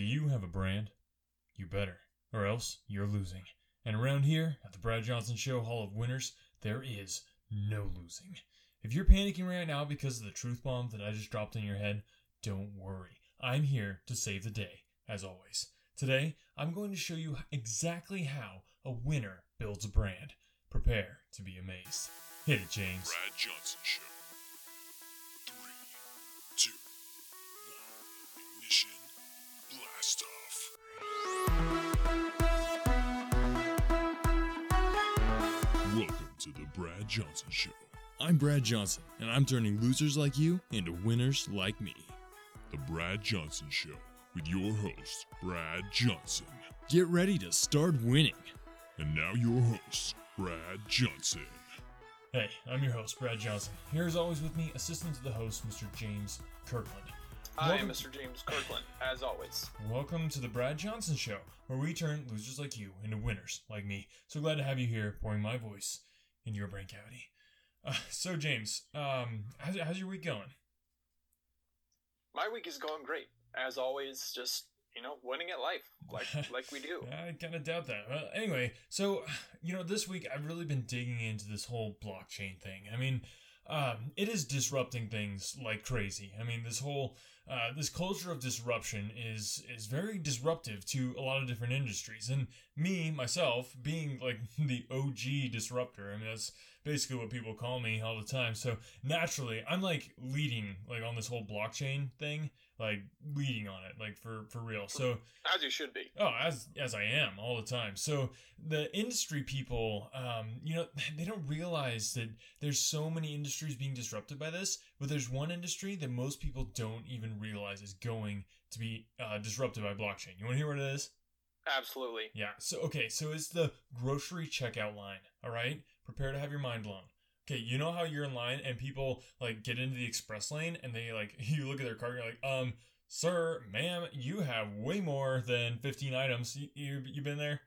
Do you have a brand? You better, or else you're losing. And around here, at the Brad Johnson Show Hall of Winners, there is no losing. If you're panicking right now because of the truth bomb that I just dropped in your head, don't worry. I'm here to save the day, as always. Today, I'm going to show you exactly how a winner builds a brand. Prepare to be amazed. Hit it, James. Brad Johnson Show. Johnson Show. I'm Brad Johnson, and I'm turning losers like you into winners like me. The Brad Johnson Show with your host, Brad Johnson. Get ready to start winning. And now your host, Brad Johnson. Hey, I'm your host, Brad Johnson. Here as always with me, assistant to the host, Mr. James Kirkland. I Welcome- am Mr. James Kirkland, as always. Welcome to the Brad Johnson Show, where we turn losers like you into winners like me. So glad to have you here, pouring my voice in your brain cavity. Uh, so, James, um, how's, how's your week going? My week is going great, as always. Just you know, winning at life, like like we do. I kind of doubt that. Well, anyway, so you know, this week I've really been digging into this whole blockchain thing. I mean, um, it is disrupting things like crazy. I mean, this whole uh, this culture of disruption is is very disruptive to a lot of different industries. And me myself, being like the OG disruptor, I mean that's basically what people call me all the time. So naturally, I'm like leading like on this whole blockchain thing, like leading on it, like for for real. So. As you should be. Oh, as as I am all the time. So the industry people, um, you know, they don't realize that there's so many industries being disrupted by this, but there's one industry that most people don't even realize is going to be uh, disrupted by blockchain. You want to hear what it is? Absolutely. Yeah. So okay, so it's the grocery checkout line. All right, prepare to have your mind blown. Okay, you know how you're in line and people like get into the express lane and they like you look at their card and you're like, um, sir, ma'am, you have way more than 15 items. You you, you been there?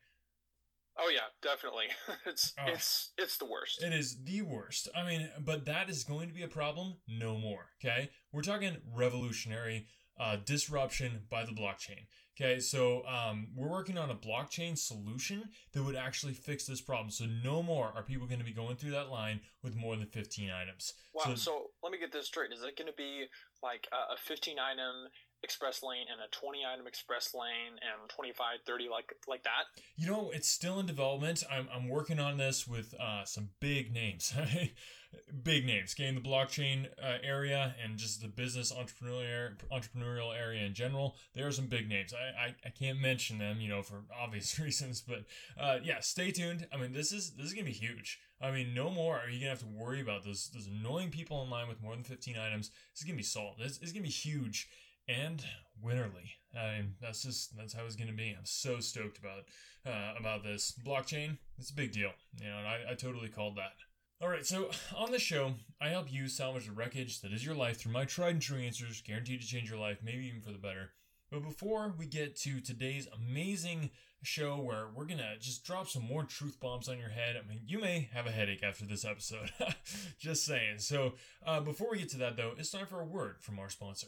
Oh yeah, definitely. it's Oh. it's it's the worst. It is the worst. I mean, but that is going to be a problem no more. Okay, we're talking revolutionary uh, disruption by the blockchain. Okay, so um, we're working on a blockchain solution that would actually fix this problem. So no more are people going to be going through that line with more than 15 items. wow. So, let me get this straight. Is it going to be like a, a 15 item express lane and a 20 item express lane and 25, 30 like like that? You know, it's still in development. I'm, I'm working on this with uh, some big names. big names. In the blockchain uh, area and just the business entrepreneurial entrepreneurial area in general, there are some big names. I, I, I can't mention them, you know, for obvious reasons, but uh, yeah, stay tuned. I mean, this is this is gonna be huge. I mean, no more are you gonna have to worry about those those annoying people in line with more than 15 items. This is gonna be solved. This is gonna be huge and winnerly. I mean, that's just that's how it's gonna be. I'm so stoked about uh, about this blockchain. It's a big deal, you know, and I, I totally called that. All right, so on the show, I help you salvage the wreckage that is your life through my tried and true answers, guaranteed to change your life, maybe even for the better. But before we get to today's amazing show where we're gonna just drop some more truth bombs on your head, I mean, you may have a headache after this episode. just saying. So uh, before we get to that, though, it's time for a word from our sponsor.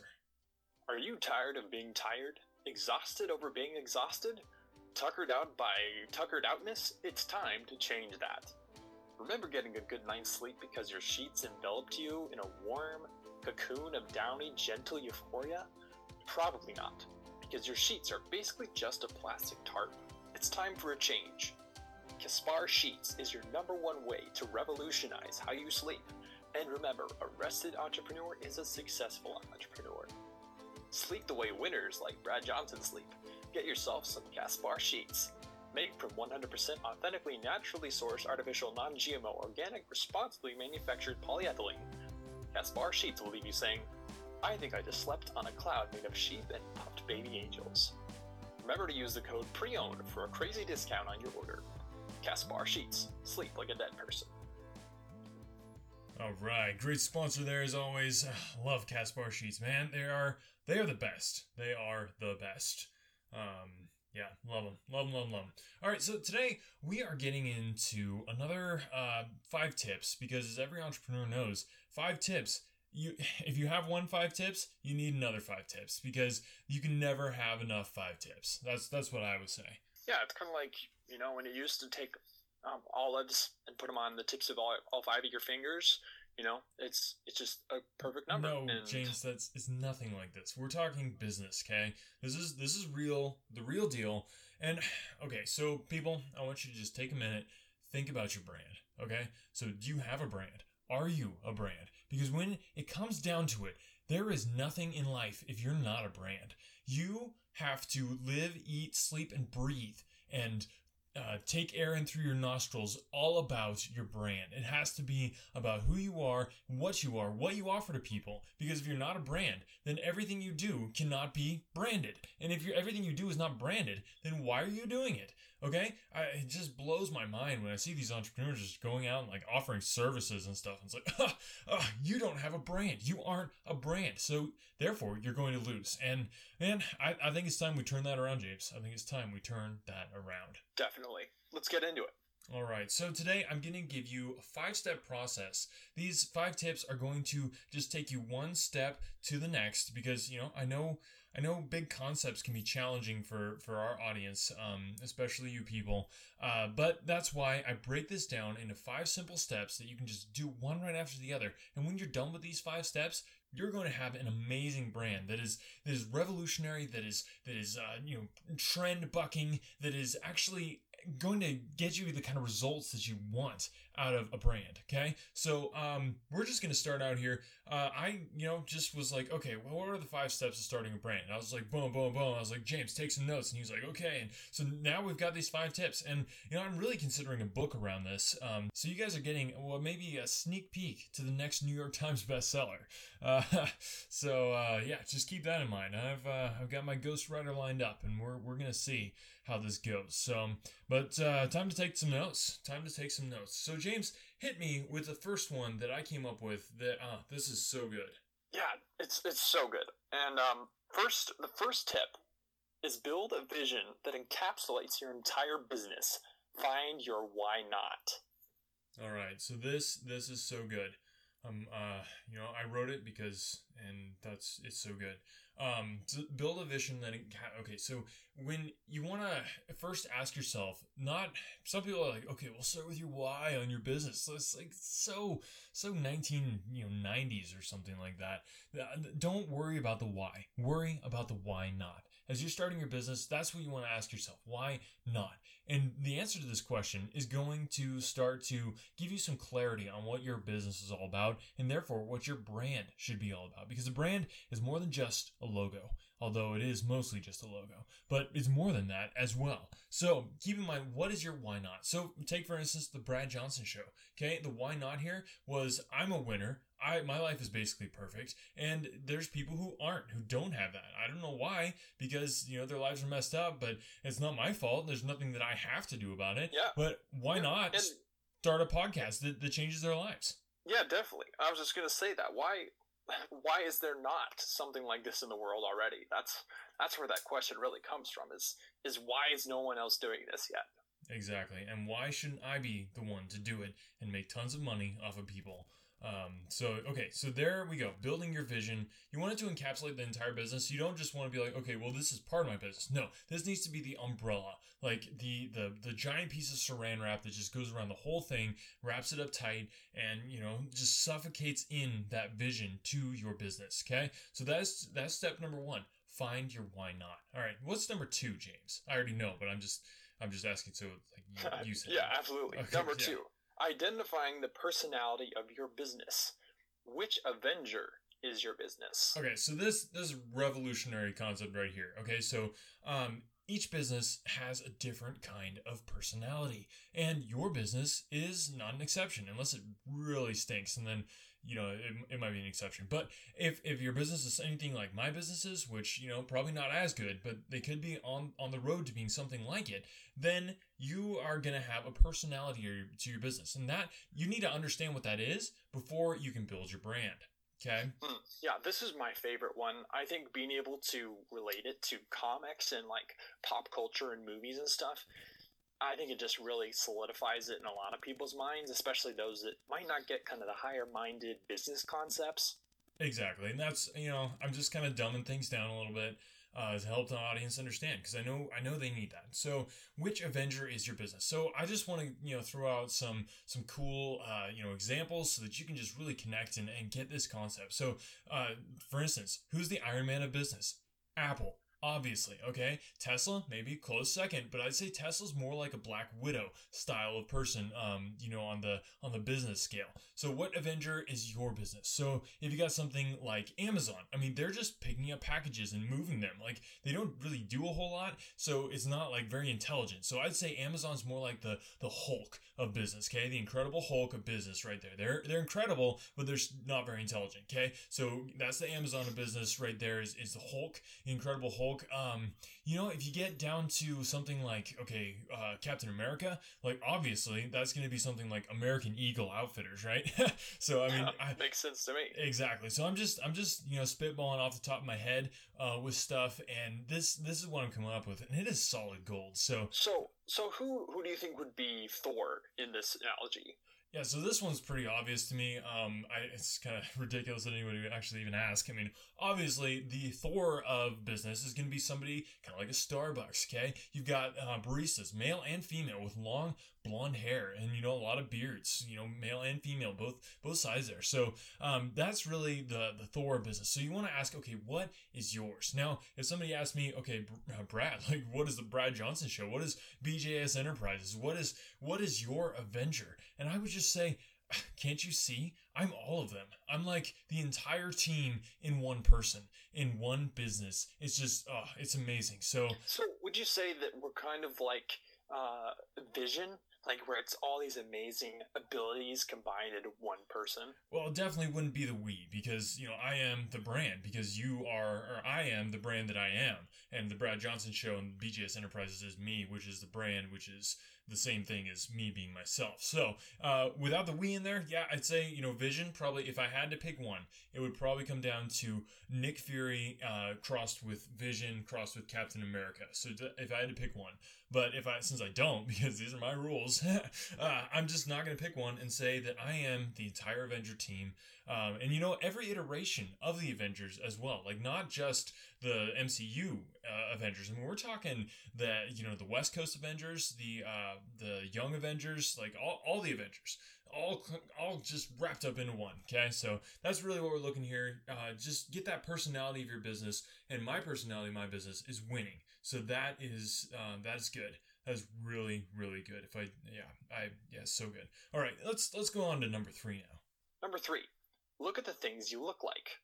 Are you tired of being tired? Exhausted over being exhausted? Tuckered out by tuckered outness? It's time to change that. Remember getting a good night's sleep because your sheets enveloped you in a warm cocoon of downy, gentle euphoria? Probably not, because your sheets are basically just a plastic tarp. It's time for a change. Caspar Sheets is your number one way to revolutionize how you sleep. And remember, a rested entrepreneur is a successful entrepreneur. Sleep the way winners like Brad Johnson sleep. Get yourself some Caspar sheets. Made from 100% authentically naturally sourced artificial non GMO organic responsibly manufactured polyethylene. Caspar sheets will leave you saying, I think I just slept on a cloud made of sheep and puffed baby angels. Remember to use the code PREOWNED for a crazy discount on your order. Caspar sheets. Sleep like a dead person. All right, great sponsor there as always. Love Caspar sheets, man. They are they are the best. They are the best. Um, yeah, love them, love them, love them, love them. All right, so today we are getting into another uh, five tips because, as every entrepreneur knows, five tips you if you have one five tips, you need another five tips because you can never have enough five tips. That's that's what I would say. Yeah, it's kind of like you know when you used to take um, olives and put them on the tips of all, all five of your fingers. You know, it's it's just a perfect number. No, and James, that's it's nothing like this. We're talking business, okay? This is this is real, the real deal. And okay, so people, I want you to just take a minute, think about your brand, okay? So do you have a brand? Are you a brand? Because when it comes down to it, there is nothing in life if you're not a brand. You have to live, eat, sleep, and breathe and uh, take air in through your nostrils all about your brand. It has to be about who you are, what you are, what you offer to people. Because if you're not a brand, then everything you do cannot be branded. And if everything you do is not branded, then why are you doing it? Okay, I, it just blows my mind when I see these entrepreneurs just going out and like offering services and stuff. And It's like, ah, ah, you don't have a brand. You aren't a brand. So therefore, you're going to lose. And man, I, I think it's time we turn that around, James. I think it's time we turn that around. definitely, let's get into it. All right, so today I'm going to give you a five step process. These five tips are going to just take you one step to the next because, you know, I know. I know big concepts can be challenging for, for our audience, um, especially you people. Uh, but that's why I break this down into five simple steps that you can just do one right after the other. And when you're done with these five steps, you're going to have an amazing brand that is that is revolutionary, that is that is uh, you know trend bucking, that is actually going to get you the kind of results that you want out of a brand. Okay, so um, we're just going to start out here. Uh, I you know just was like, okay, well, what are the five steps of starting a brand? And I was like, boom, boom, boom. I was like, James, take some notes, and he was like, okay. And so now we've got these five tips, and you know I'm really considering a book around this. Um, so you guys are getting well maybe a sneak peek to the next New York Times bestseller. Uh, so uh, yeah, just keep that in mind. I've uh, I've got my ghostwriter lined up, and we're we're gonna see how this goes. So, but uh, time to take some notes. Time to take some notes. So James, hit me with the first one that I came up with. That uh, this is so good. Yeah, it's it's so good. And um, first, the first tip is build a vision that encapsulates your entire business. Find your why not. All right, so this this is so good. Um, uh, you know, I wrote it because, and that's it's so good. Um, to build a vision that okay. So when you want to first ask yourself, not some people are like, okay, we'll start with your why on your business. So it's like so so nineteen you know nineties or something like that. Don't worry about the why. Worry about the why not. As you're starting your business, that's what you want to ask yourself. Why not? And the answer to this question is going to start to give you some clarity on what your business is all about and therefore what your brand should be all about. Because a brand is more than just a logo, although it is mostly just a logo, but it's more than that as well. So keep in mind, what is your why not? So take for instance the Brad Johnson show. Okay, the why not here was I'm a winner. I my life is basically perfect, and there's people who aren't, who don't have that. I don't know why, because you know their lives are messed up, but it's not my fault. There's nothing that I have to do about it. Yeah. But why Yeah, not and- start a podcast that, that changes their lives? Yeah, definitely. I was just gonna say that. Why why is there not something like this in the world already? That's that's where that question really comes from. Is is why is no one else doing this yet? Exactly. And why shouldn't I be the one to do it and make tons of money off of people? Um, so okay, so there we go. Building your vision. You want it to encapsulate the entire business. You don't just want to be like, okay, well, this is part of my business. No, this needs to be the umbrella, like the the the giant piece of saran wrap that just goes around the whole thing, wraps it up tight, and you know just suffocates in that vision to your business. Okay, so that's that's step number one. Find your why not. All right, what's number two, James? I already know, but I'm just I'm just asking. So like you, you said, yeah, absolutely. Okay, Number yeah. two, identifying the personality of your business. Which Avenger is your business? Okay, so this this revolutionary concept right here. Okay, so um, each business has a different kind of personality, and your business is not an exception unless it really stinks, and then you know it, it might be an exception. But if if your business is anything like my businesses, which you know probably not as good, but they could be on on the road to being something like it, then you are gonna have a personality to to your business, and that you need to understand what that is before you can build your brand. Okay. Hmm, Yeah, this is my favorite one. I think being able to relate it to comics and like pop culture and movies and stuff, I think it just really solidifies it in a lot of people's minds, especially those that might not get kind of the higher minded business concepts. Exactly, and that's you know I'm just kind of dumbing things down a little bit uh, to help the audience understand because I know I know they need that. So, which Avenger is your business? So, I just want to you know throw out some some cool uh, you know examples so that you can just really connect and, and get this concept. So, uh, for instance, who's the Iron Man of business? Apple obviously okay? Tesla maybe close second but i'd say tesla's more like a black widow style of person um you know on the on the business scale. So what avenger is your business? So if you got something like amazon i mean they're just picking up packages and moving them. Like they don't really do a whole lot so it's not like very intelligent. So i'd say amazon's more like the the hulk of business okay the incredible hulk of business right there they're they're incredible but they're not very intelligent okay so that's the amazon of business right there is, is the hulk the incredible hulk Hulk. Um, you know, if you get down to something like okay, uh, Captain America, like obviously that's going to be something like American Eagle Outfitters, right? so I mean, Yeah, I, makes sense to me. Exactly. So I'm just I'm just you know spitballing off the top of my head uh, with stuff, and this this is what I'm coming up with, and it is solid gold. So So, so who who do you think would be Thor in this analogy? yeah, so this one's pretty obvious to me. Um, I, it's kind of ridiculous that anybody would actually even ask. I mean, obviously the Thor of business is going to be somebody kind of like a Starbucks. Okay, you've got uh, baristas, male and female, with long blonde hair and you know a lot of beards. You know, male and female, both both sides there. So um, that's really the the Thor business. So you want to ask, okay, what is yours? Now, if somebody asks me, okay, uh, Brad, like, what is the Brad Johnson show? What is BJS Enterprises? What is what is your Avenger? And I would just say, can't you see? I'm all of them. I'm like the entire team in one person, in one business. It's just, oh, it's amazing. So So, would you say that we're kind of like uh, Vision, like where it's all these amazing abilities combined into one person? Well, it definitely wouldn't be the we because you know I am the brand because you are or I am the brand that I am, and the Brad Johnson Show and BJS Enterprises is me, which is the brand, which is the same thing as me being myself. So uh, without the we in there, yeah, I'd say you know Vision probably if I had to pick one, it would probably come down to Nick Fury uh, crossed with Vision crossed with Captain America. So if I had to pick one, but if I since I don't because these are my rules, uh, I'm just not going to pick one and say that I am the entire Avenger team. Um, and you know every iteration of the Avengers as well, like not just the MCU uh, Avengers. I mean, we're talking the you know the West Coast Avengers, the uh, the Young Avengers, like all, all the Avengers, all all just wrapped up into one. Okay, so that's really what we're looking here. Uh, just get that personality of your business, and my personality, my business is winning. So that is uh, that is good. That's really really good. If I yeah I yeah so good. All right, let's let's go on to number three now. Number three, look at the things you look like.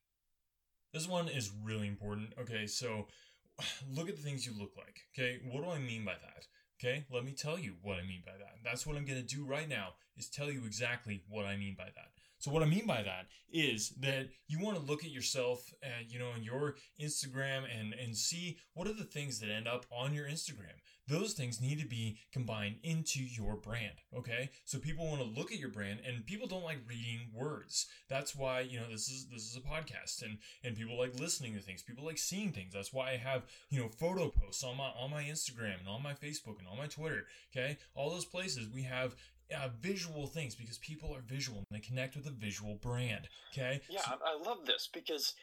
This one is really important. Okay, so look at the things you look like. Okay, what do I mean by that? Okay, let me tell you what I mean by that. That's what I'm going to do right now is tell you exactly what I mean by that. So what I mean by that is that you want to look at yourself and you know on your Instagram and and see what are the things that end up on your Instagram. Those things need to be combined into your brand, okay? So people want to look at your brand and people don't like reading words. That's why, you know, this is this is a podcast and and people like listening to things. People like seeing things. That's why I have, you know, photo posts on my on my Instagram and on my Facebook and on my Twitter, okay? All those places we have uh, visual things because people are visual and they connect with a visual brand. Okay. Yeah, So- I I love this because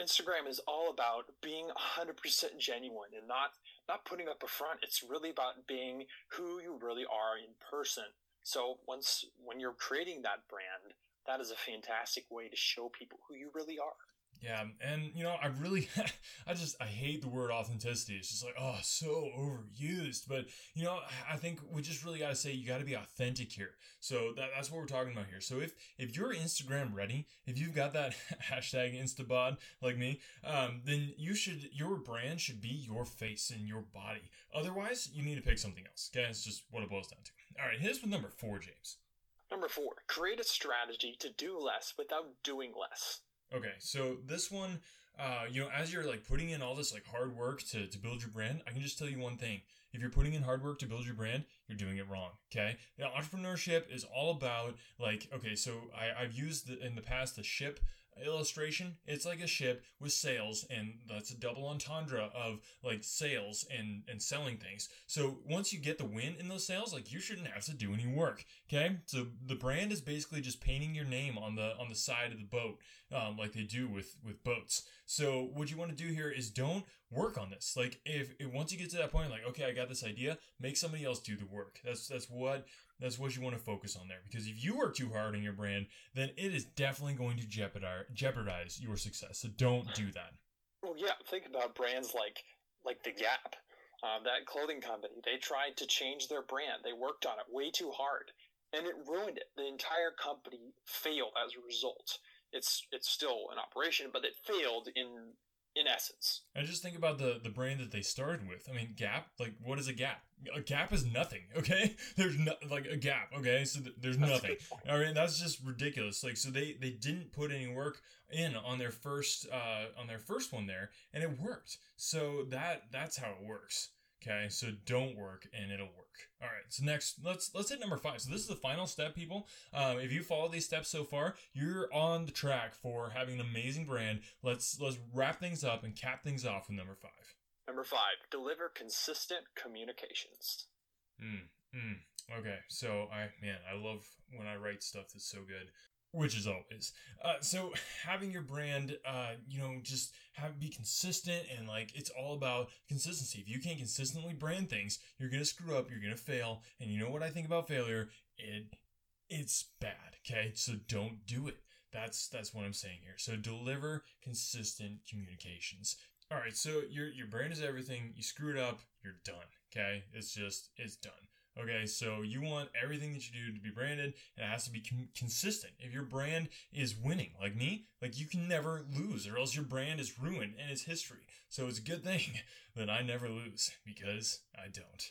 Instagram is all about being 100% genuine and not not putting up a front. It's really about being who you really are in person. So once when you're creating that brand, that is a fantastic way to show people who you really are. Yeah, and you know, I really, I just, I hate the word authenticity. It's just like, oh, so overused. But you know, I think we just really got to say you got to be authentic here. So that, that's what we're talking about here. So if if you're Instagram ready, if you've got that hashtag Instabod like me, um, then you should, your brand should be your face and your body. Otherwise, you need to pick something else. Okay, it's just what it boils down to. All right, here's with number four, James. Number four, create a strategy to do less without doing less. Okay, so this one, uh, you know, as you're like putting in all this like hard work to, to build your brand, I can just tell you one thing. If you're putting in hard work to build your brand, you're doing it wrong. Okay. Now, entrepreneurship is all about like, okay, so I, I've used the, in the past the ship illustration, it's like a ship with sails, and that's a double entendre of like sales and and selling things. So once you get the win in those sales, like you shouldn't have to do any work. Okay, so the brand is basically just painting your name on the on the side of the boat, um, like they do with with boats. So what you want to do here is don't work on this. Like if, if once you get to that point, like okay, I got this idea, make somebody else do the work. That's that's what that's what you want to focus on there. Because if you work too hard on your brand, then it is definitely going to jeopardize jeopardize your success. So don't do that. Well, yeah. Think about brands like like the Gap, um, that clothing company. They tried to change their brand. They worked on it way too hard, and it ruined it. The entire company failed as a result. It's it's still an operation, but it failed in in essence. And just think about the the brand that they started with. I mean, Gap. Like, what is a Gap? A Gap is nothing. Okay, there's no like a Gap. Okay, so th- there's nothing. All right, that's just ridiculous. Like, so they they didn't put any work in on their first uh on their first one there, and it worked. So that that's how it works. Okay, so don't work and it'll work. All right, so next let's let's hit number five. So this is the final step, people. Um, if you follow these steps so far, you're on the track for having an amazing brand. Let's let's wrap things up and cap things off with number five. Number five, deliver consistent communications. Mm, mm. Okay, so I man, I love when I write stuff that's so good which is always. Uh, so having your brand uh, you know just have be consistent and like it's all about consistency. If you can't consistently brand things you're gonna screw up you're gonna fail. And you know what i think about failure? It it's bad okay? So don't do it. That's that's what i'm saying here. So deliver consistent communications. All right so your your brand is everything. You screw it up you're done okay? It's just it's done Okay, so you want everything that you do to be branded, and it has to be com- consistent. If your brand is winning, like me, like you can never lose, or else your brand is ruined and it's history. So it's a good thing that I never lose because I don't.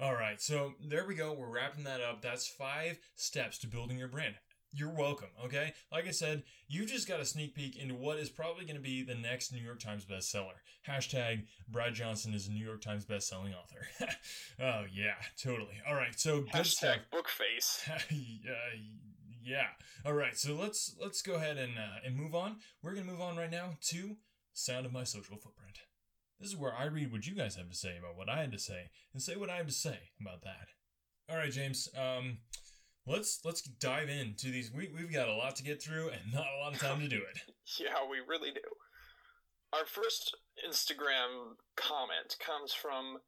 All right, so there we go. We're wrapping that up. That's five steps to building your brand. You're welcome, okay? Like I said, you just got a sneak peek into what is probably going to be the next New York Times bestseller. Hashtag Brad Johnson is a New York Times bestselling author. oh, yeah, totally. All right, so good Hashtag stuff. book face. uh, yeah. All right, so let's let's go ahead and uh, and move on. We're gonna move on right now to sound of my social footprint. This is where I read what you guys have to say about what I had to say and say what I have to say about that. All right, James. Um, let's let's dive into these. We we've got a lot to get through and not a lot of time to do it. Yeah, we really do. Our first Instagram comment comes from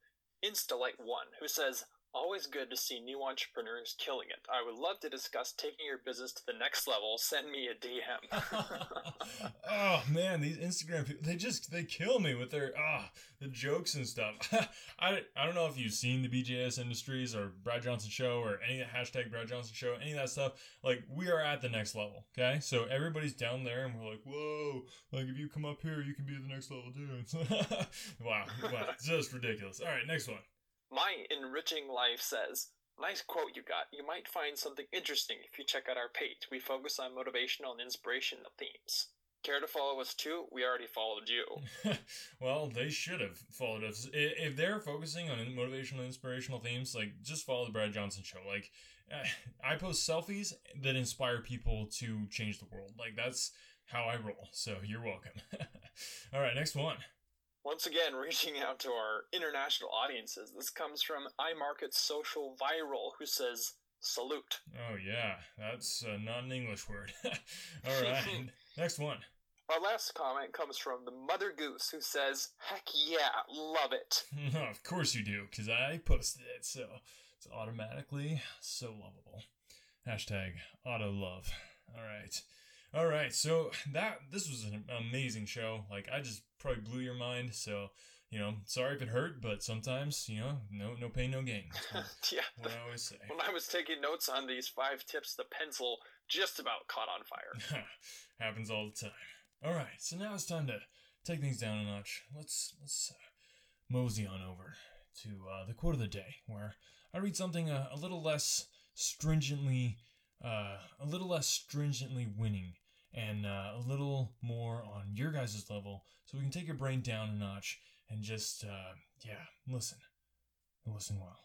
Instalite1, who says, Always good to see new entrepreneurs killing it. I would love to discuss taking your business to the next level. Send me a DM. oh man, these Instagram people they just they kill me with their ah the jokes and stuff. I, I don't know if you've seen the BJS Industries or Brad Johnson Show or any hashtag Brad Johnson Show, any of that stuff. Like we are at the next level. Okay, so everybody's down there, and we're like, whoa, like if you come up here, you can be at the next level too. wow, wow, just ridiculous. All right, next one. My enriching life says, Nice quote you got. You might find something interesting if you check out our page. We focus on motivational and inspirational themes. Care to follow us too? We already followed you. well, they should have followed us. If they're focusing on motivational, and inspirational themes, like just follow the Brad Johnson show. Like, eh, I post selfies that inspire people to change the world. Like that's how I roll. So you're welcome. All right, next one. Once again, reaching out to our international audiences. This comes from iMarket Social Viral, who says, Salute. Oh, yeah, that's uh, not an English word. All right, next one. Our last comment comes from the Mother Goose, who says, Heck yeah, love it. of course you do, because I posted it, so it's automatically so lovable. Hashtag auto love. All right. All right, so that this was an amazing show. Like I just probably blew your mind. So you know, sorry if it hurt, but sometimes you know, no no pain, no gain. yeah, what I always say. When I was taking notes on these five tips, the pencil just about caught on fire. Happens all the time. All right, so now it's time to take things down a notch. Let's let's uh, mosey on over to uh, the quote of the day, where I read something uh, a little less stringently, uh, a little less stringently winning and uh, a little more on your guys' level so we can take your brain down a notch and just, uh, yeah, listen. Listen well.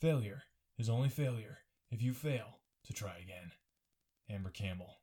Failure is only failure if you fail to try again. Amber Campbell.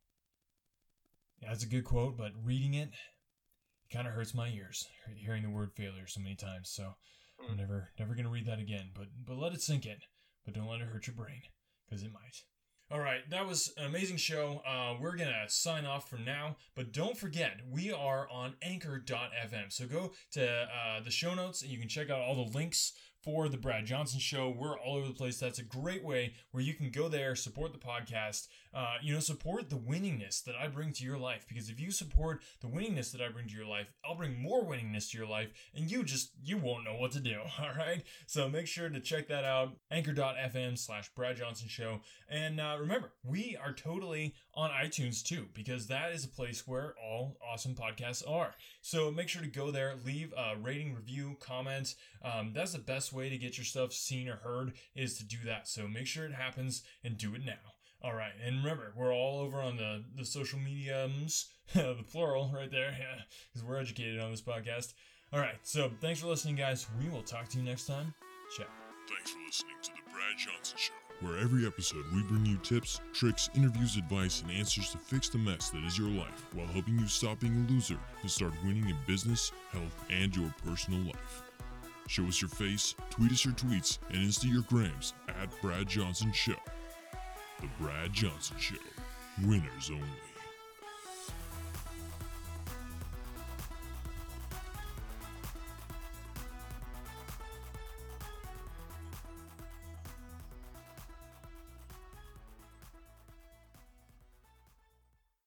Yeah, that's a good quote, but reading it, it kind of hurts my ears hearing the word failure so many times. So I'm Mm. never never gonna read that again. But but let it sink in. But don't let it hurt your brain, because it might. All right, that was an amazing show. Uh, we're gonna sign off for now, but don't forget we are on Anchor.fm. So go to uh, the show notes and you can check out all the links for the Brad Johnson Show. We're all over the place. That's a great way where you can go there, support the podcast, uh, you know, support the winningness that I bring to your life. Because if you support the winningness that I bring to your life, I'll bring more winningness to your life, and you just you won't know what to do. All right, so make sure to check that out. Anchor.fm slash Brad Johnson Show, and uh, remember, we are totally on iTunes too, because that is a place where all awesome podcasts are. So make sure to go there, leave a rating, review, comment. Um, that's the best way to get your stuff seen or heard is to do that. So make sure it happens and do it now. All right, and remember, we're all over on the the social mediums, the plural right there, yeah, because we're educated on this podcast. All right, so thanks for listening, guys. We will talk to you next time. Ciao. Thanks for listening to The Brad Johnson Show, where every episode we bring you tips, tricks, interviews, advice, and answers to fix the mess that is your life while helping you stop being a loser and start winning in business, health, and your personal life. Show us your face, tweet us your tweets, and Insta your grams at Brad Johnson Show. The Brad Johnson Show. Winners only.